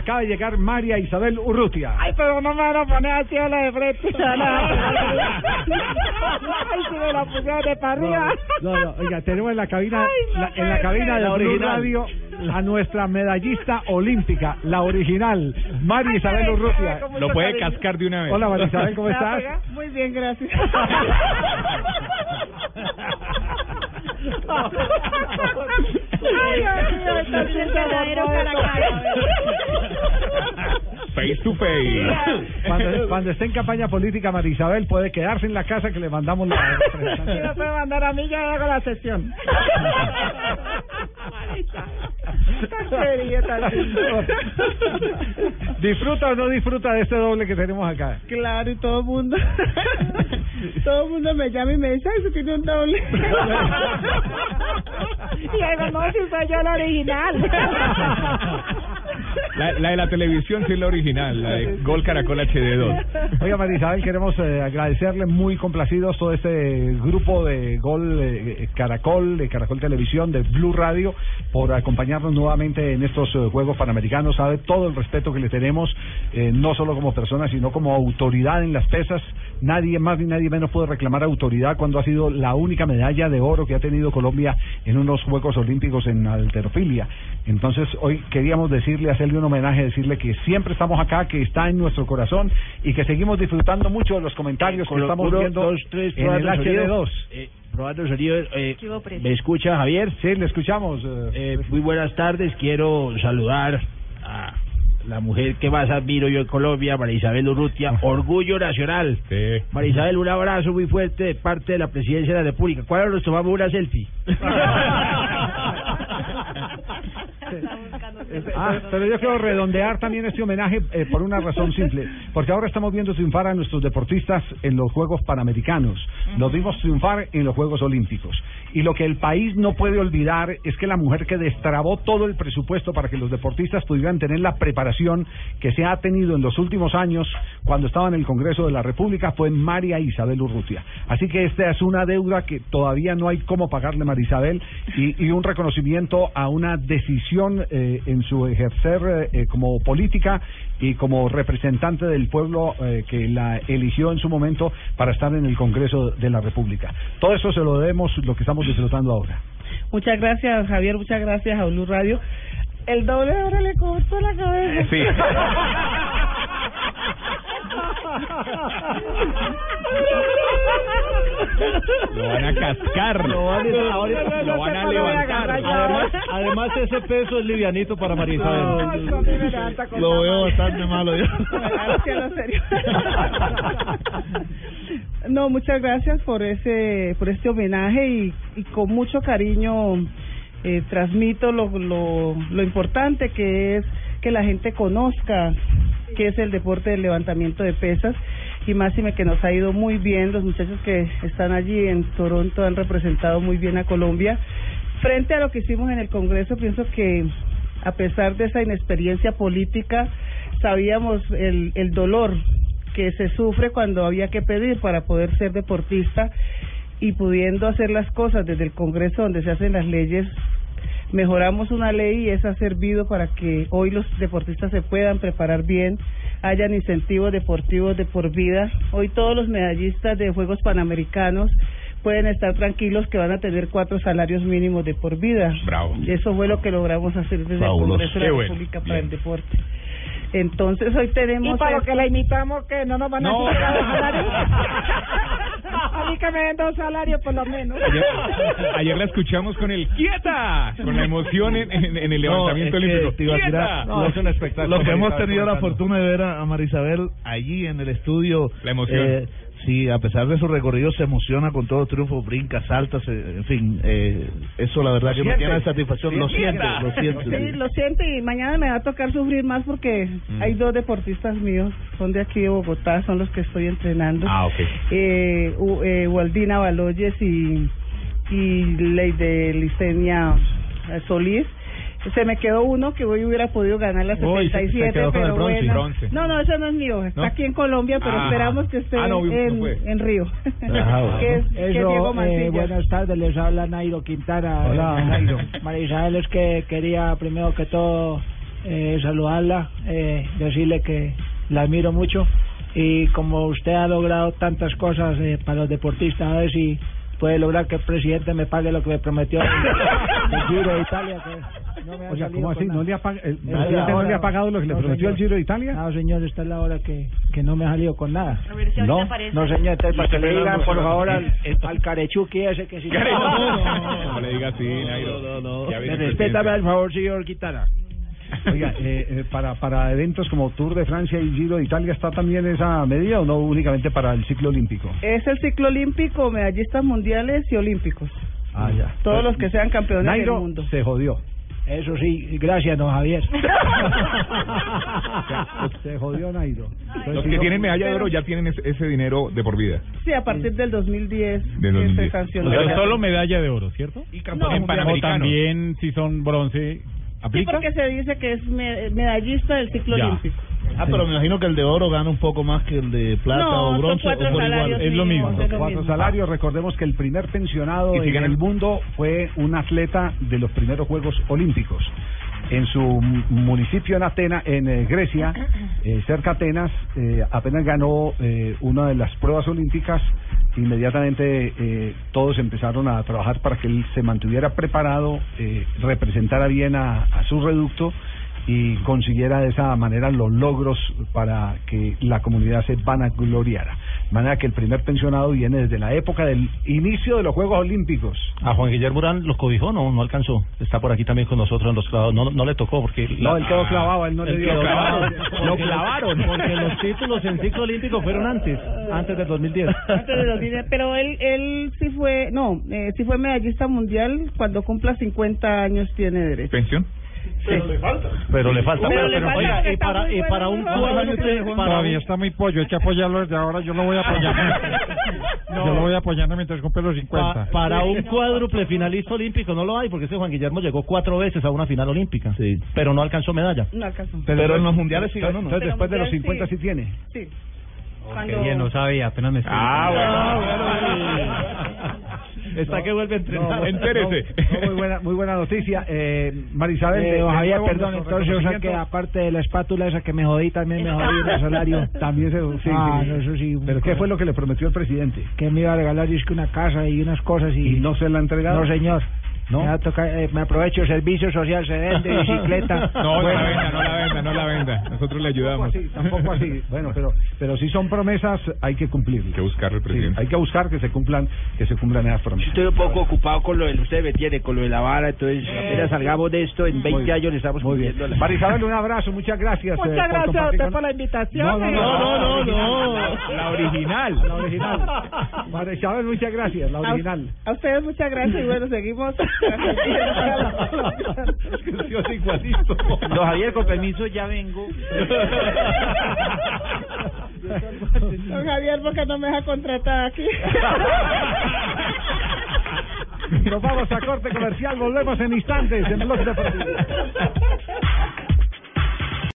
acaba de llegar María Isabel Urrutia. Ay, pero no me van a poner así a la de frente. Ay, si me la pusieron de para arriba. No, no, oiga, tenemos en la cabina, Ay, no la- en la cabina de La Blue original. Radio a nuestra medallista olímpica, la original, María Isabel Urrutia. Lo puede cascar de una vez. Hola, María Isabel, ¿cómo ¿Me va a estás? pegar? Muy bien, gracias. Face to face. Cuando, cuando esté en campaña política, María Isabel puede quedarse en la casa que le mandamos la Si me puede mandar a mí, ya hago la sesión. ¿Disfruta o no disfruta de este doble que tenemos acá? Claro, y todo el mundo, todo el mundo me llama y me dice, ay, eso tiene un doble. y digo, no, si soy yo la original. La, la de la televisión sí es la original, la de Gol Caracol HD2. Oiga, María Isabel, queremos eh, agradecerle muy complacidos todo este grupo de Gol eh, Caracol, de Caracol Televisión, de Blue Radio, por acompañarnos nuevamente en estos eh, Juegos Panamericanos. Sabe todo el respeto que le tenemos, eh, no solo como persona, sino como autoridad en las pesas. Nadie más ni nadie menos puede reclamar autoridad cuando ha sido la única medalla de oro que ha tenido Colombia en unos Juegos Olímpicos en alterofilia. Entonces, hoy queríamos decirle, hacerle un homenaje, decirle que siempre estamos acá, que está en nuestro corazón y que seguimos disfrutando mucho de los comentarios que estamos viendo dos, tres, en el probando sonido. HD2. Eh, probando sonido. eh. ¿Me escucha, Javier? Sí, le escuchamos. eh, Eh, muy buenas tardes. Quiero saludar la mujer que más admiro yo en Colombia, María Isabel Urrutia. Orgullo nacional. Sí. María Isabel, un abrazo muy fuerte de parte de la presidencia de la República. ¿Cuándo nos tomamos una selfie? Ah, pero yo quiero redondear también este homenaje eh, por una razón simple, porque ahora estamos viendo triunfar a nuestros deportistas en los Juegos Panamericanos, los vimos triunfar en los Juegos Olímpicos, y lo que el país no puede olvidar es que la mujer que destrabó todo el presupuesto para que los deportistas pudieran tener la preparación que se ha tenido en los últimos años cuando estaba en el Congreso de la República fue María Isabel Urrutia. Así que esta es una deuda que todavía no hay cómo pagarle María Isabel y, y un reconocimiento a una decisión eh, en su ejercer eh, como política y como representante del pueblo eh, que la eligió en su momento para estar en el Congreso de la República. Todo eso se lo debemos lo que estamos disfrutando ahora. Muchas gracias, Javier. Muchas gracias a Blue Radio. El doble ahora le cortó la cabeza. Sí. Lo van a cascar. Lo van a. Además- ese peso es livianito para María Isabel. No, levanta con Lo veo bastante malo yo. No, muchas gracias por ese, por este homenaje y, y con mucho cariño eh, transmito lo, lo, lo importante que es que la gente conozca qué es el deporte del levantamiento de pesas y máxime que nos ha ido muy bien. Los muchachos que están allí en Toronto han representado muy bien a Colombia. Frente a lo que hicimos en el Congreso, pienso que a pesar de esa inexperiencia política, sabíamos el, el dolor que se sufre cuando había que pedir para poder ser deportista y pudiendo hacer las cosas desde el Congreso donde se hacen las leyes, mejoramos una ley y eso ha servido para que hoy los deportistas se puedan preparar bien, hayan incentivos deportivos de por vida. Hoy todos los medallistas de Juegos Panamericanos pueden estar tranquilos que van a tener cuatro salarios mínimos de por vida. Bravo. Eso fue lo que logramos hacer desde Fabuloso. el Congreso de Qué la bueno. República para Bien. el deporte. Entonces hoy tenemos... Y para esto. que la imitamos, que no nos van a No. quitar los salarios. A mí que me den dos salarios por lo menos. Ayer, ayer la escuchamos con el quieta, con la emoción en, en- en el No, levantamiento es que olímpico. a ¡Quieta! tirar- No, es un espectáculo. Lo que hemos tenido la fortuna de ver a, a María Isabel allí en el estudio. La emoción. eh, sí, a pesar de su recorrido, se emociona con todo triunfo, brinca, salta, se- en fin. Eh, eso la verdad que me siente. llena de satisfacción. Lo siente, lo siente. Sí, lo siento y mañana me va a tocar sufrir más porque Mm. hay dos deportistas míos, son de aquí de Bogotá, son los que estoy entrenando. Ah, ok. eh, U- eh, Waldina Baloyes y, y Ley de Licenia Solís. Se me quedó uno que hoy hubiera podido ganar la Uy, se- se 77, quedó con el pero bronce, bueno. bronce. No, no, ese no es mío, está ¿No? aquí en Colombia, pero Ah. esperamos que esté Ah, no, en, en Río. Ah, bueno. que es, que es Diego Mancilla. eh, tardes, les habla Nairo Quintana. Hola, Nairo. María Isabel, es que quería primero que todo eh, saludarla, eh, decirle que la admiro mucho y como usted ha logrado tantas cosas eh, para los deportistas, a ver si puede lograr que el presidente me pague lo que me prometió el, el Giro de Italia. Que no me ha O sea, salido ¿cómo así? ¿No le ha pag- el Es presidente la no le ha pagado lo que le No, prometió el. Giro de Italia? No, señor, esta es la hora que, que no me ha salido con nada. Si No. No, señor, entonces para que le digan, por favor, al, al carechuqui ese que sí. No, le diga así, Nairo. Me el respétame, al favor, señor Quintana. Oiga, eh, eh, para, para eventos como Tour de Francia y Giro de Italia, ¿está también esa medida o no únicamente para el ciclo olímpico? Es el ciclo olímpico, medallistas mundiales y olímpicos. Ah, ya. Todos los que sean campeones Nairo del mundo. se jodió. Eso sí, gracias, don Javier. se jodió Nairo. Entonces, Los si que no- tienen medalla de oro ya tienen ese, ese dinero de por vida. Sí, a partir del 2010 De que 2010. se. O sea, solo medalla de oro, ¿cierto? Y campeón en mundial. O Panamericanos. también si son bronce, Sí, ¿aplica? porque se dice que es me- medallista del ciclo Ya. olímpico. Ah, pero me imagino que el de oro gana un poco más que el de plata No, o son bronce cuatro o por igual. salarios Es lo mismo. lo Cuatro salarios. Recordemos que el primer pensionado ¿Y si en ganan? el mundo fue un atleta de los primeros Juegos Olímpicos. En su municipio en Atenas, en eh, Grecia, eh, cerca de Atenas, eh, apenas ganó eh, una de las pruebas olímpicas, inmediatamente eh, todos empezaron a trabajar para que él se mantuviera preparado, eh, representara bien a, a su reducto y consiguiera de esa manera los logros para que la comunidad se vanagloriara. De manera que el primer pensionado viene desde la época del inicio de los Juegos Olímpicos. A Juan Guillermo Urán los cobijó, no, no alcanzó. Está por aquí también con nosotros en los clavados. No, no le tocó porque... No, él quedó clavado, él no le dio quedó clavado. Lo clavaron porque los títulos en ciclo olímpico fueron antes, antes del 2010. Antes de 2010, pero él él sí fue, no, eh, sí fue medallista mundial, cuando cumpla 50 años tiene derecho. ¿Pensión? Pero le falta. Pero le falta oiga, porque y está para, y bueno, para un bueno, bueno. Todavía un- está muy pollo, hay que apoyarlo desde ahora, yo lo voy a apoyar. Yo lo voy apoyando mientras cumple los 50. pa- para un cuádruple finalista olímpico no lo hay, porque ese Juan Guillermo llegó cuatro veces a una final olímpica, pero no alcanzó medalla. No alcanzó. Pero en los mundiales sí ganó, ¿no? Entonces, Pero después de los mundial 50 sí. sí tiene. Sí. Cuando- no sabía, apenas me Ah, Está que vuelve a entrenar. No, Entérese. no, muy buena, muy buena noticia. Eh, Marisabel, Eh, Javier, nuevo perdón, entonces, o sea que aparte de la espátula esa que me jodí, también me jodí el salario. También se, sí, Ah, sí. no, eso sí, Pero ¿qué fue lo que le prometió el presidente? Que me iba a regalar, es que una casa y unas cosas y... ¿Y no se la ha entregado? No, señor. ¿No? Me, va a tocar, eh, me aprovecho, servicio social se vende, bicicleta. No, no Bueno, la venda, no la venda, no la venda. Nosotros le Tampoco ayudamos. así, tampoco así. Bueno, pero pero si son promesas hay que cumplirlas. Hay que buscar al Sí, presidente. hay que buscar que se cumplan que se cumplan esas promesas. Estoy un poco ocupado con lo del usted me tiene, con lo de la vara, entonces apenas salgamos de esto, en 20 Muy- años le estamos Muy bien. la- Marisabel, un abrazo, muchas gracias. eh, Muchas por gracias a compartir usted por la invitación. No, no, señor. no, no, no, La, la original. La original. Marisabel, muchas gracias, la A, original. a ustedes muchas gracias y bueno, seguimos. Igualito. Don Javier, con permiso, ya vengo. Don Javier, porque no me deja contratar aquí? Nos vamos a corte comercial, volvemos en instantes en Blog Deportivo.